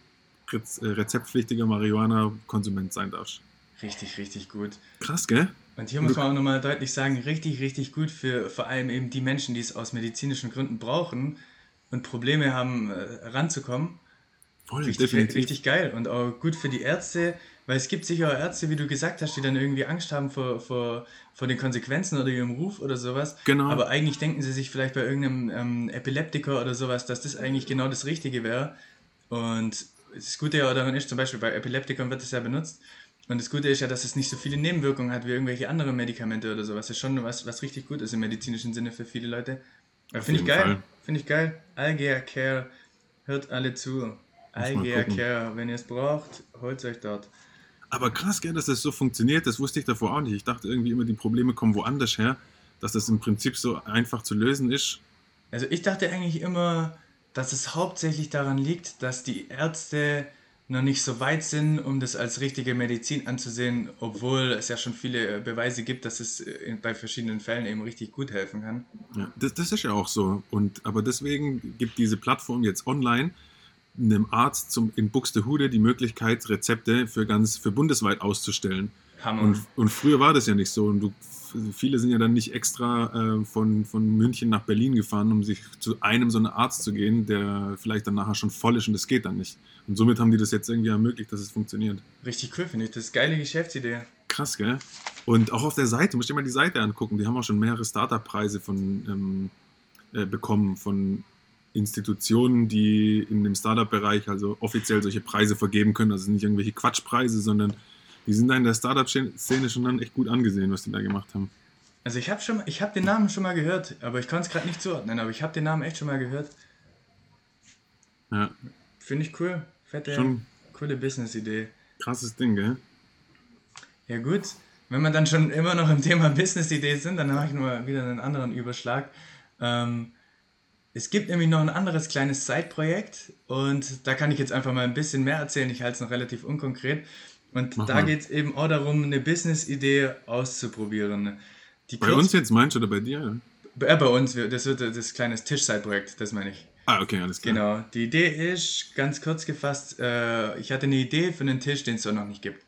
rezeptpflichtiger Marihuana-Konsument sein darfst. Richtig, richtig gut. Krass, gell? Und hier muss man auch nochmal deutlich sagen, richtig, richtig gut für vor allem eben die Menschen, die es aus medizinischen Gründen brauchen und Probleme haben, äh, ranzukommen. Voll, richtig, definitiv. richtig geil. Und auch gut für die Ärzte, weil es gibt sicher auch Ärzte, wie du gesagt hast, die dann irgendwie Angst haben vor, vor, vor den Konsequenzen oder ihrem Ruf oder sowas. Genau. Aber eigentlich denken sie sich vielleicht bei irgendeinem ähm, Epileptiker oder sowas, dass das eigentlich genau das Richtige wäre. Und das Gute ja daran ist, zum Beispiel bei Epileptikern wird es ja benutzt. Und das Gute ist ja, dass es nicht so viele Nebenwirkungen hat wie irgendwelche anderen Medikamente oder sowas. Das ist schon was, was richtig gut ist im medizinischen Sinne für viele Leute. Finde ich geil. Finde ich geil. Algea Care, hört alle zu. Algea Care, wenn ihr es braucht, holt euch dort. Aber krass, gell, dass das so funktioniert, das wusste ich davor auch nicht. Ich dachte irgendwie immer, die Probleme kommen woanders her, dass das im Prinzip so einfach zu lösen ist. Also ich dachte eigentlich immer, dass es hauptsächlich daran liegt, dass die Ärzte noch nicht so weit sind, um das als richtige Medizin anzusehen, obwohl es ja schon viele Beweise gibt, dass es bei verschiedenen Fällen eben richtig gut helfen kann. Ja, das, das ist ja auch so. Und, aber deswegen gibt diese Plattform jetzt online einem Arzt zum, in Buxtehude die Möglichkeit, Rezepte für ganz für bundesweit auszustellen. Hammer. Und, und früher war das ja nicht so. Und du viele sind ja dann nicht extra äh, von, von München nach Berlin gefahren, um sich zu einem so einem Arzt zu gehen, der vielleicht dann nachher schon voll ist und das geht dann nicht. Und somit haben die das jetzt irgendwie ermöglicht, dass es funktioniert. Richtig cool, finde ich. Das ist eine geile Geschäftsidee. Krass, gell? Und auch auf der Seite, musst du dir mal die Seite angucken, die haben auch schon mehrere Startup-Preise von ähm, äh, bekommen, von Institutionen, die in dem Startup-Bereich also offiziell solche Preise vergeben können. Also nicht irgendwelche Quatschpreise, sondern die sind da in der Startup-Szene schon dann echt gut angesehen, was die da gemacht haben. Also ich habe schon, ich habe den Namen schon mal gehört, aber ich kann es gerade nicht zuordnen, aber ich habe den Namen echt schon mal gehört. Ja. Finde ich cool. Fette, schon coole Business-Idee. Krasses Ding, gell? Ja gut, wenn wir dann schon immer noch im Thema Business-Idee sind, dann mache ich nur wieder einen anderen Überschlag. Ähm, Es gibt nämlich noch ein anderes kleines Side-Projekt und da kann ich jetzt einfach mal ein bisschen mehr erzählen. Ich halte es noch relativ unkonkret. Und Mach da geht es eben auch darum, eine Business-Idee auszuprobieren. Die Bei uns jetzt meinst du oder bei dir? Äh, bei uns, das wird das kleines Tisch-Side-Projekt, das meine ich. Ah, okay, alles klar. Genau. Die Idee ist, ganz kurz gefasst, äh, ich hatte eine Idee für einen Tisch, den es so noch nicht gibt.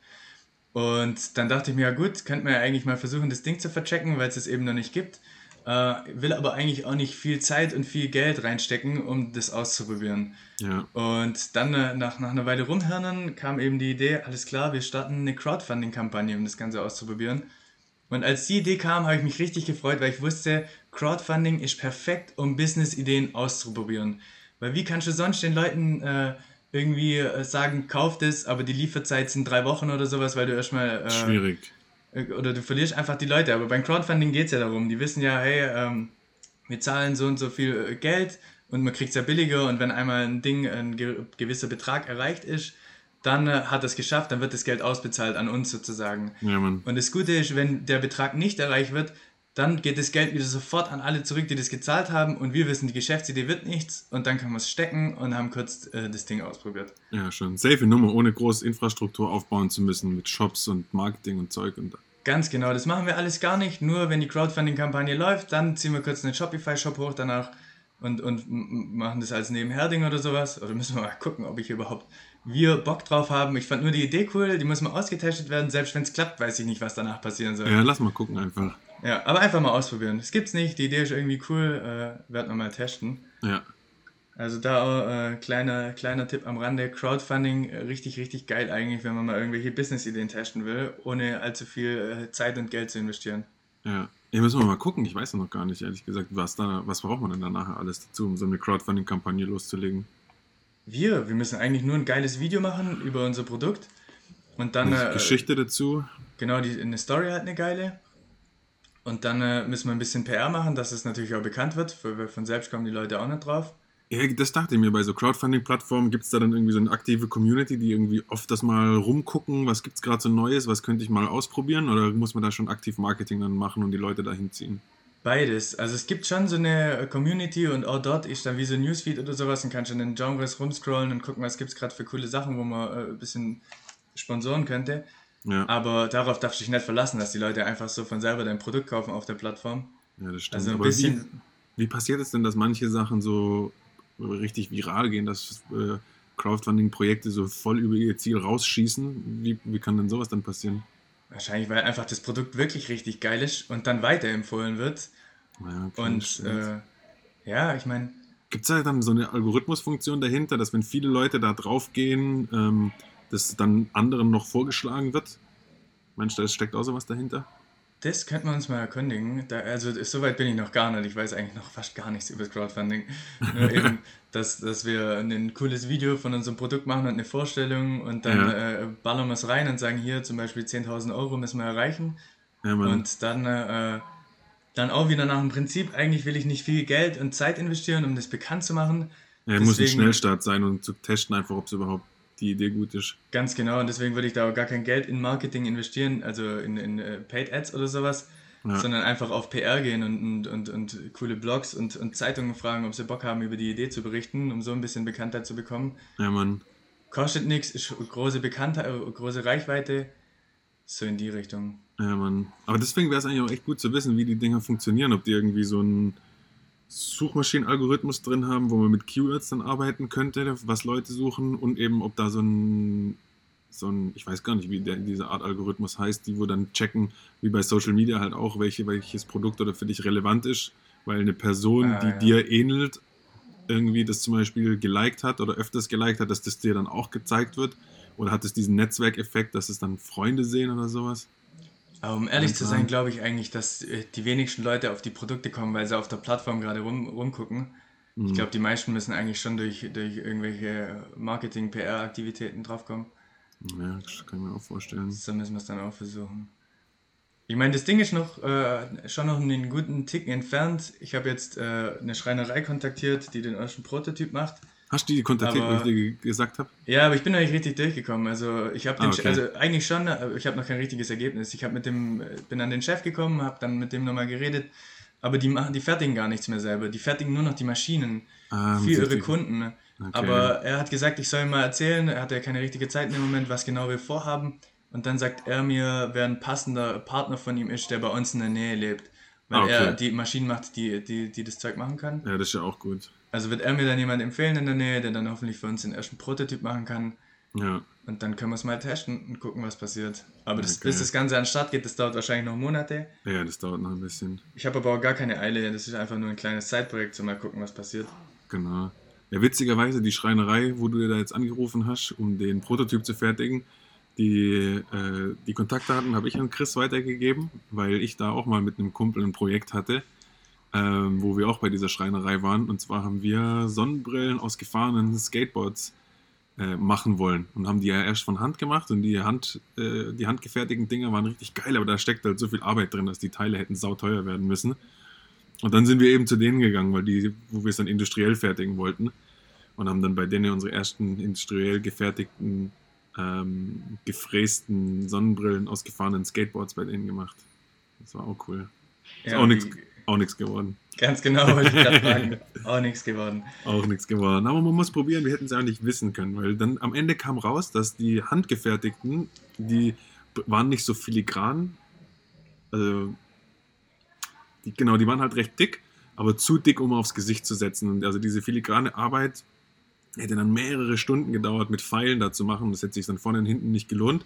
Und dann dachte ich mir, ja gut, könnte man ja eigentlich mal versuchen, das Ding zu verchecken, weil es es eben noch nicht gibt. Äh, will aber eigentlich auch nicht viel Zeit und viel Geld reinstecken, um das auszuprobieren. Ja. Und dann äh, nach, nach einer Weile rumhirnen kam eben die Idee, alles klar, wir starten eine Crowdfunding-Kampagne, um das Ganze auszuprobieren. Und als die Idee kam, habe ich mich richtig gefreut, weil ich wusste, Crowdfunding ist perfekt, um Business-Ideen auszuprobieren. Weil wie kannst du sonst den Leuten äh, irgendwie äh, sagen, kauft es, aber die Lieferzeit sind drei Wochen oder sowas, weil du erstmal... Äh, Schwierig. Oder du verlierst einfach die Leute. Aber beim Crowdfunding geht es ja darum, die wissen ja, hey, ähm, wir zahlen so und so viel äh, Geld und man kriegt es ja billiger und wenn einmal ein Ding, ein ge gewisser Betrag erreicht ist, dann äh, hat es geschafft, dann wird das Geld ausbezahlt an uns sozusagen. Ja. Und das Gute ist, wenn der Betrag nicht erreicht wird, dann geht das Geld wieder sofort an alle zurück, die das gezahlt haben und wir wissen, die Geschäftsidee wird nichts und dann können wir es stecken und haben kurz äh, das Ding ausprobiert. Ja, schon. Safe Nummer, ohne große Infrastruktur aufbauen zu müssen mit Shops und Marketing und Zeug und Ganz genau, das machen wir alles gar nicht. Nur wenn die Crowdfunding-Kampagne läuft, dann ziehen wir kurz einen Shopify-Shop hoch danach und, und machen das als Nebenherding oder sowas. Oder müssen wir mal gucken, ob ich überhaupt wir Bock drauf haben. Ich fand nur die Idee cool, die muss mal ausgetestet werden. Selbst wenn es klappt, weiß ich nicht, was danach passieren soll. Ja, lass mal gucken einfach. Ja, aber einfach mal ausprobieren. Es gibt's nicht, die Idee ist irgendwie cool, äh, werden wir mal testen. Ja. Also da auch, äh, kleiner, kleiner Tipp am Rande, Crowdfunding, äh, richtig, richtig geil eigentlich, wenn man mal irgendwelche Business-Ideen testen will, ohne allzu viel äh, Zeit und Geld zu investieren. Ja. Ja, müssen wir mal gucken. Ich weiß ja noch gar nicht, ehrlich gesagt, was da, was braucht man denn da nachher alles dazu, um so eine Crowdfunding-Kampagne loszulegen. Wir, wir müssen eigentlich nur ein geiles Video machen über unser Produkt und dann Eine äh, Geschichte dazu. genau die eine Story halt eine geile und dann äh, müssen wir ein bisschen PR machen, dass es natürlich auch bekannt wird, weil von selbst kommen die Leute auch nicht drauf. Ja, das dachte ich mir, bei so Crowdfunding-Plattformen gibt es da dann irgendwie so eine aktive Community, die irgendwie oft das mal rumgucken, was gibt es gerade so Neues, was könnte ich mal ausprobieren oder muss man da schon aktiv Marketing dann machen und die Leute dahin ziehen? Beides. Also es gibt schon so eine Community und auch dort ist dann wie so ein Newsfeed oder sowas und kannst in den Genres rumscrollen und gucken, was gibt es gerade für coole Sachen, wo man äh, ein bisschen sponsoren könnte. Ja, Aber darauf darfst du dich nicht verlassen, dass die Leute einfach so von selber dein Produkt kaufen auf der Plattform. ja das stimmt. Also ein Aber bisschen, wie, wie passiert es denn, dass manche Sachen so richtig viral gehen, dass äh, Crowdfunding-Projekte so voll über ihr Ziel rausschießen? Wie, wie kann denn sowas dann passieren? wahrscheinlich, weil einfach das Produkt wirklich richtig geil ist und dann weiterempfohlen wird. Ja, Und äh, ja, ich meine, Gibt es da dann so eine Algorithmusfunktion dahinter, dass wenn viele Leute da drauf gehen, ähm, das dann anderen noch vorgeschlagen wird? Meinst du, da steckt auch sowas dahinter? das könnten wir uns mal erkundigen. Da, also soweit bin ich noch gar nicht. Ich weiß eigentlich noch fast gar nichts über das Crowdfunding. Nur eben, dass, dass wir ein cooles Video von unserem Produkt machen und eine Vorstellung und dann Ja. äh, ballern wir es rein und sagen, hier zum Beispiel 10.000 Euro müssen wir erreichen. Ja, man, Und dann, äh, dann auch wieder nach dem Prinzip, eigentlich will ich nicht viel Geld und Zeit investieren, um das bekannt zu machen. ja, muss ein deswegen- Schnellstart sein und zu testen einfach, ob es überhaupt die Idee gut ist. Ganz genau, und deswegen würde ich da auch gar kein Geld in Marketing investieren, also in, in äh, Paid Ads oder sowas, Ja. sondern einfach auf PR gehen und, und, und, und coole Blogs und, und Zeitungen fragen, ob sie Bock haben, über die Idee zu berichten, um so ein bisschen Bekanntheit zu bekommen. Ja, man. Kostet nichts, ist große Bekanntheit, äh, große Reichweite, so in die Richtung. Ja, Mann. Aber deswegen wäre es eigentlich auch echt gut zu wissen, wie die Dinger funktionieren. Ob die irgendwie so einen Suchmaschinenalgorithmus drin haben, wo man mit Keywords dann arbeiten könnte, was Leute suchen und eben ob da so ein, so ein ich weiß gar nicht, wie der, diese Art Algorithmus heißt, die wo dann checken, wie bei Social Media halt auch, welche, welches Produkt oder für dich relevant ist, weil eine Person, Ah, die ja. dir ähnelt, irgendwie das zum Beispiel geliked hat oder öfters geliked hat, dass das dir dann auch gezeigt wird. Oder hat es diesen Netzwerkeffekt, dass es dann Freunde sehen oder sowas? Aber um ehrlich zu sein, glaube ich eigentlich, dass äh, die wenigsten Leute auf die Produkte kommen, weil sie auf der Plattform gerade rum, rumgucken. Mhm. Ich glaube, die meisten müssen eigentlich schon durch, durch irgendwelche Marketing-, PR-Aktivitäten draufkommen. Ja, das kann ich mir auch vorstellen. So müssen wir es dann auch versuchen. Ich meine, das Ding ist noch äh, schon noch einen guten Ticken entfernt. Ich habe jetzt äh, eine Schreinerei kontaktiert, die den ersten Prototyp macht. Hast du die kontaktiert, Aber- was ich dir ge- gesagt habe? Ja, aber ich bin noch nicht richtig durchgekommen. Also ich habe Ah, den, okay. also eigentlich schon, aber ich habe noch kein richtiges Ergebnis. Ich habe mit dem, bin an den Chef gekommen, habe dann mit dem nochmal geredet, aber die machen, die fertigen gar nichts mehr selber. Die fertigen nur noch die Maschinen Ah, für ihre Kunden. Okay. Aber er hat gesagt, ich soll ihm mal erzählen, er hat ja keine richtige Zeit im Moment, was genau wir vorhaben. Und dann sagt er mir, wer ein passender Partner von ihm ist, der bei uns in der Nähe lebt. Weil Ah, okay. er die Maschinen macht, die, die, die das Zeug machen kann. Ja, das ist ja auch gut. Also wird er mir dann jemanden empfehlen in der Nähe, der dann hoffentlich für uns den ersten Prototyp machen kann. Ja, Und dann können wir es mal testen und gucken, was passiert. Aber das, Okay. bis das Ganze an den Start geht, das dauert wahrscheinlich noch Monate. ja, das dauert noch ein bisschen. Ich habe aber auch gar keine Eile. Das ist einfach nur ein kleines Zeitprojekt, so mal gucken, was passiert. Genau. Ja, witzigerweise, die Schreinerei, wo du dir da jetzt angerufen hast, um den Prototyp zu fertigen, die, äh, die Kontaktdaten habe ich an Chris weitergegeben, weil ich da auch mal mit einem Kumpel ein Projekt hatte, ähm, wo wir auch bei dieser Schreinerei waren. Und zwar haben wir Sonnenbrillen aus gefahrenen Skateboards äh, machen wollen und haben die ja erst von Hand gemacht und die, Hand, äh, die handgefertigten Dinger waren richtig geil, aber da steckt halt so viel Arbeit drin, dass die Teile hätten sauteuer werden müssen. Und dann sind wir eben zu denen gegangen, weil die, wo wir es dann industriell fertigen wollten. Und haben dann bei denen unsere ersten industriell gefertigten, ähm, gefrästen Sonnenbrillen aus gefahrenen Skateboards bei denen gemacht. Das war auch cool. Ist auch nichts auch nichts geworden. Ganz genau, wollte ich gerade fragen. Auch nichts geworden. Auch nichts geworden. Aber man muss probieren, wir hätten es nicht wissen können, weil dann am Ende kam raus, dass die handgefertigten, die waren nicht so filigran. Also, die, genau, die waren halt recht dick, aber zu dick, um aufs Gesicht zu setzen. Und also diese filigrane Arbeit hätte dann mehrere Stunden gedauert, mit Pfeilen da zu machen. Das hätte sich dann vorne und hinten nicht gelohnt.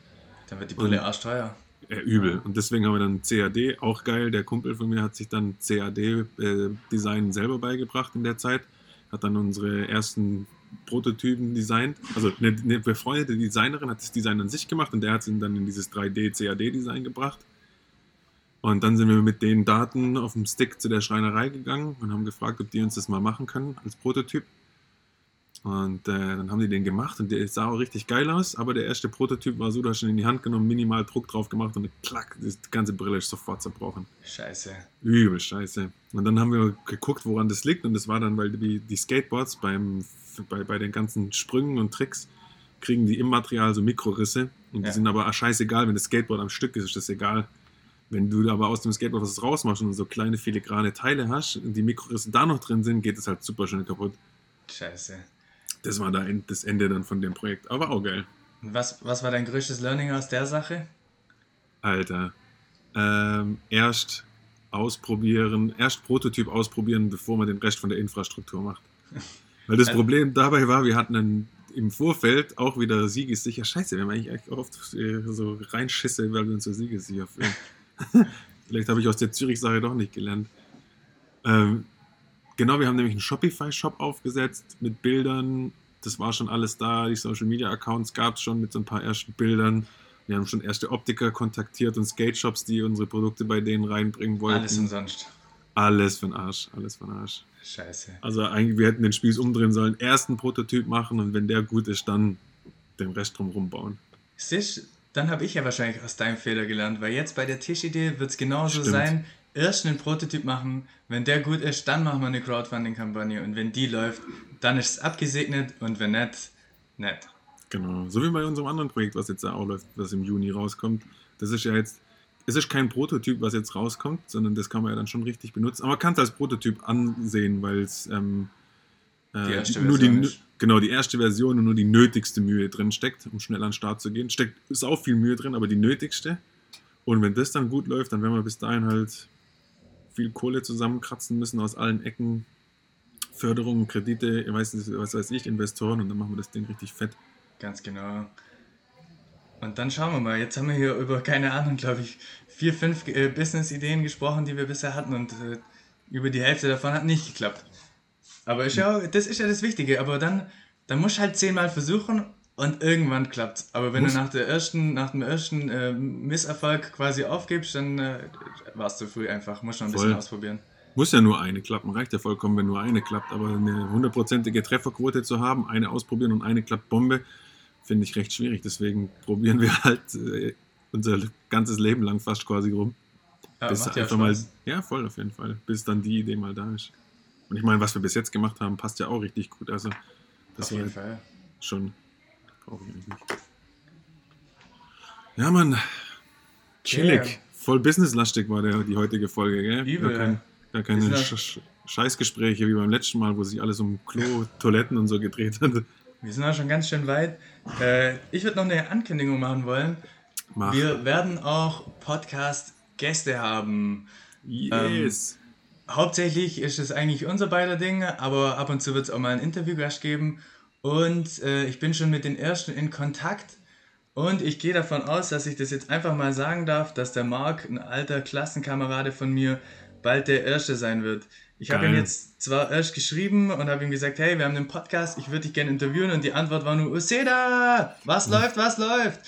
Dann wird die Brille arschteuer. Äh, übel. Und deswegen haben wir dann CAD, auch geil. Der Kumpel von mir hat sich dann CAD-Design selber beigebracht in der Zeit. Hat dann unsere ersten Prototypen designt. Also eine, eine befreundete Designerin hat das Design an sich gemacht und der hat es dann in dieses 3D-CAD-Design gebracht. Und dann sind wir mit den Daten auf dem Stick zu der Schreinerei gegangen und haben gefragt, ob die uns das mal machen können als Prototyp. Und äh, dann haben die den gemacht und der sah auch richtig geil aus, aber der erste Prototyp war so, du hast ihn in die Hand genommen, minimal Druck drauf gemacht und klack, die ganze Brille ist sofort zerbrochen. Scheiße. Übel scheiße. Und dann haben wir geguckt, woran das liegt und das war dann, weil die, die Skateboards beim, bei, bei den ganzen Sprüngen und Tricks kriegen die im Material so Mikrorisse und die Ja. sind aber scheißegal, wenn das Skateboard am Stück ist, ist das egal. Wenn du aber aus dem Skateboard was rausmachst und so kleine filigrane Teile hast und die Mikrorisse da noch drin sind, geht es halt super schnell kaputt. Scheiße. Das war da das Ende dann von dem Projekt. Aber auch geil. Was, was war dein größtes Learning aus der Sache? Alter. Ähm, erst ausprobieren, erst Prototyp ausprobieren, bevor man den Rest von der Infrastruktur macht. Weil das Also- Problem dabei war, wir hatten einen, im Vorfeld auch wieder siegessicher. Scheiße, wir haben eigentlich oft äh, so reinschisse, weil wir uns so siegessicher fühlen. Vielleicht habe ich aus der Zürich-Sache doch nicht gelernt. Ähm, genau, wir haben nämlich einen Shopify-Shop aufgesetzt mit Bildern. Das war schon alles da. Die Social-Media-Accounts gab es schon mit so ein paar ersten Bildern. Wir haben schon erste Optiker kontaktiert und Skate-Shops, die unsere Produkte bei denen reinbringen wollten. Alles umsonst. Alles für den Arsch. Alles für den Arsch. Scheiße. Also eigentlich, wir hätten den Spieß umdrehen sollen, erst einen Prototyp machen und wenn der gut ist, dann den Rest drumherum bauen. Siehst, dann habe ich ja wahrscheinlich aus deinem Fehler gelernt, weil jetzt bei der Tischidee wird es genauso Stimmt. sein. Erst einen Prototyp machen, wenn der gut ist, dann machen wir eine Crowdfunding-Kampagne und wenn die läuft, dann ist es abgesegnet und wenn nicht, nicht. Genau. So wie bei unserem anderen Projekt, was jetzt da auch läuft, was im Juni rauskommt. Das ist ja jetzt, es ist kein Prototyp, was jetzt rauskommt, sondern das kann man ja dann schon richtig benutzen. Aber man kann es als Prototyp ansehen, weil es ähm, äh, nur die, ist. genau die erste Version und nur die nötigste Mühe drin steckt, um schnell an den Start zu gehen. Steckt ist auch viel Mühe drin, aber die nötigste. Und wenn das dann gut läuft, dann werden wir bis dahin halt viel Kohle zusammenkratzen müssen aus allen Ecken. Förderungen, Kredite, ich was weiß ich, Investoren und dann machen wir das Ding richtig fett. Ganz genau. Und dann schauen wir mal. Jetzt haben wir hier über, keine Ahnung, glaube ich, vier, fünf äh, Business-Ideen gesprochen, die wir bisher hatten und äh, über die Hälfte davon hat nicht geklappt. Aber ist ja, das ist ja das Wichtige. Aber dann, dann musst du halt zehnmal versuchen und irgendwann klappt's. Aber wenn Muss- du nach, der ersten, nach dem ersten äh, Misserfolg quasi aufgibst, dann äh, warst du früh einfach. Musst noch ein bisschen Voll. ausprobieren. Muss ja nur eine klappen, reicht ja vollkommen, wenn nur eine klappt. Aber eine hundertprozentige Trefferquote zu haben, eine ausprobieren und eine klappt Bombe, finde ich recht schwierig. Deswegen probieren wir halt äh, unser ganzes Leben lang fast quasi rum. Aber bis macht ja einfach mal, ja, voll auf jeden Fall. Bis dann die Idee mal da ist. Und ich meine, was wir bis jetzt gemacht haben, passt ja auch richtig gut. Also, das Auf jeden Fall. schon. Brauche ich eigentlich nicht. Ja, Mann. Chillig. Yeah. Voll businesslastig war der, die heutige Folge, gell? Übel, Gar kein, Gar keine Sch Scheißgespräche wie beim letzten Mal, wo sich alles um Klo, Toiletten und so gedreht hat. Wir sind auch schon ganz schön weit. Äh, ich würde noch eine Ankündigung machen wollen. Mach. Wir werden auch Podcast-Gäste haben. Yes. Ähm, hauptsächlich ist es eigentlich unser beider Ding, aber ab und zu wird es auch mal ein Interviewgast geben. Und äh, ich bin schon mit den ersten in Kontakt. Und ich gehe davon aus, dass ich das jetzt einfach mal sagen darf, dass der Marc, ein alter Klassenkamerade von mir, bald der Erste sein wird. Ich habe ihm jetzt zwar erst geschrieben und habe ihm gesagt, hey, wir haben einen Podcast, ich würde dich gerne interviewen und die Antwort war nur, Useda, was läuft, was läuft?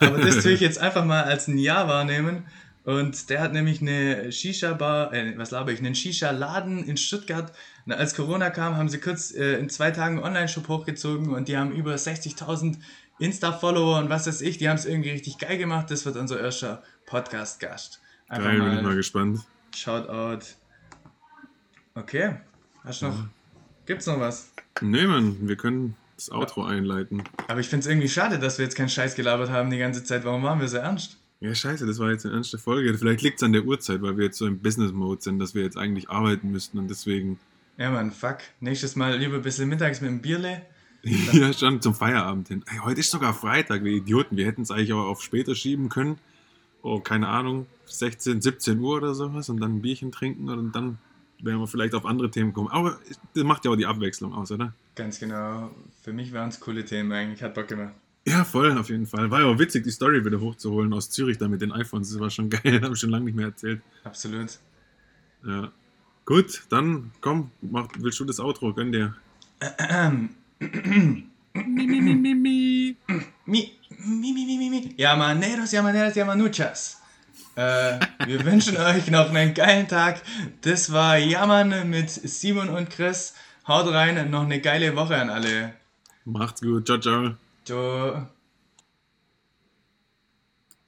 Aber das tue ich jetzt einfach mal als ein Ja wahrnehmen. Und der hat nämlich eine Shisha-Bar, äh, was laber ich, einen Shisha-Laden in Stuttgart. Und als Corona kam, haben sie kurz äh, in zwei Tagen einen Online-Shop hochgezogen und die haben über 60.000 Insta-Follower und was weiß ich. Die haben es irgendwie richtig geil gemacht. Das wird unser erster Podcast-Gast. Geil, bin ich mal gespannt. Shoutout Okay. Hast du noch. Ja. Gibt's noch was? Nee, Mann, wir können das Outro einleiten. Aber ich finde es irgendwie schade, dass wir jetzt keinen Scheiß gelabert haben die ganze Zeit. Warum waren wir so ernst? Ja, scheiße, das war jetzt eine ernste Folge. Vielleicht liegt es an der Uhrzeit, weil wir jetzt so im Business-Mode sind, dass wir jetzt eigentlich arbeiten müssten und deswegen. Ja, Mann, fuck. Nächstes Mal lieber ein bisschen mittags mit dem Bierle. ja, schon zum Feierabend hin. Hey, heute ist sogar Freitag, wir Idioten. Wir hätten es eigentlich auch auf später schieben können. Oh, keine Ahnung, 16, 17 Uhr oder sowas und dann ein Bierchen trinken und dann wären wir vielleicht auf andere Themen kommen. Aber das macht ja auch die Abwechslung aus, oder? Ganz genau. Für mich waren es coole Themen eigentlich. Hat Bock gemacht. Ja, voll, auf jeden Fall. War ja auch witzig, die Story wieder hochzuholen aus Zürich da mit den iPhones. Das war schon geil, habe ich schon lange nicht mehr erzählt. Absolut. Ja. Gut, dann komm, mach, willst du das Outro? Gönn dir. mi, mi, mi, mi, mi. Mi, mi, mi, mi, mi. Llamaneros, llamaneras, llamanuchas. Äh, wir wünschen euch noch einen geilen Tag. Das war Jammern mit Simon und Chris. Haut rein, noch eine geile Woche an alle. Macht's gut. Ciao, ciao. Ciao.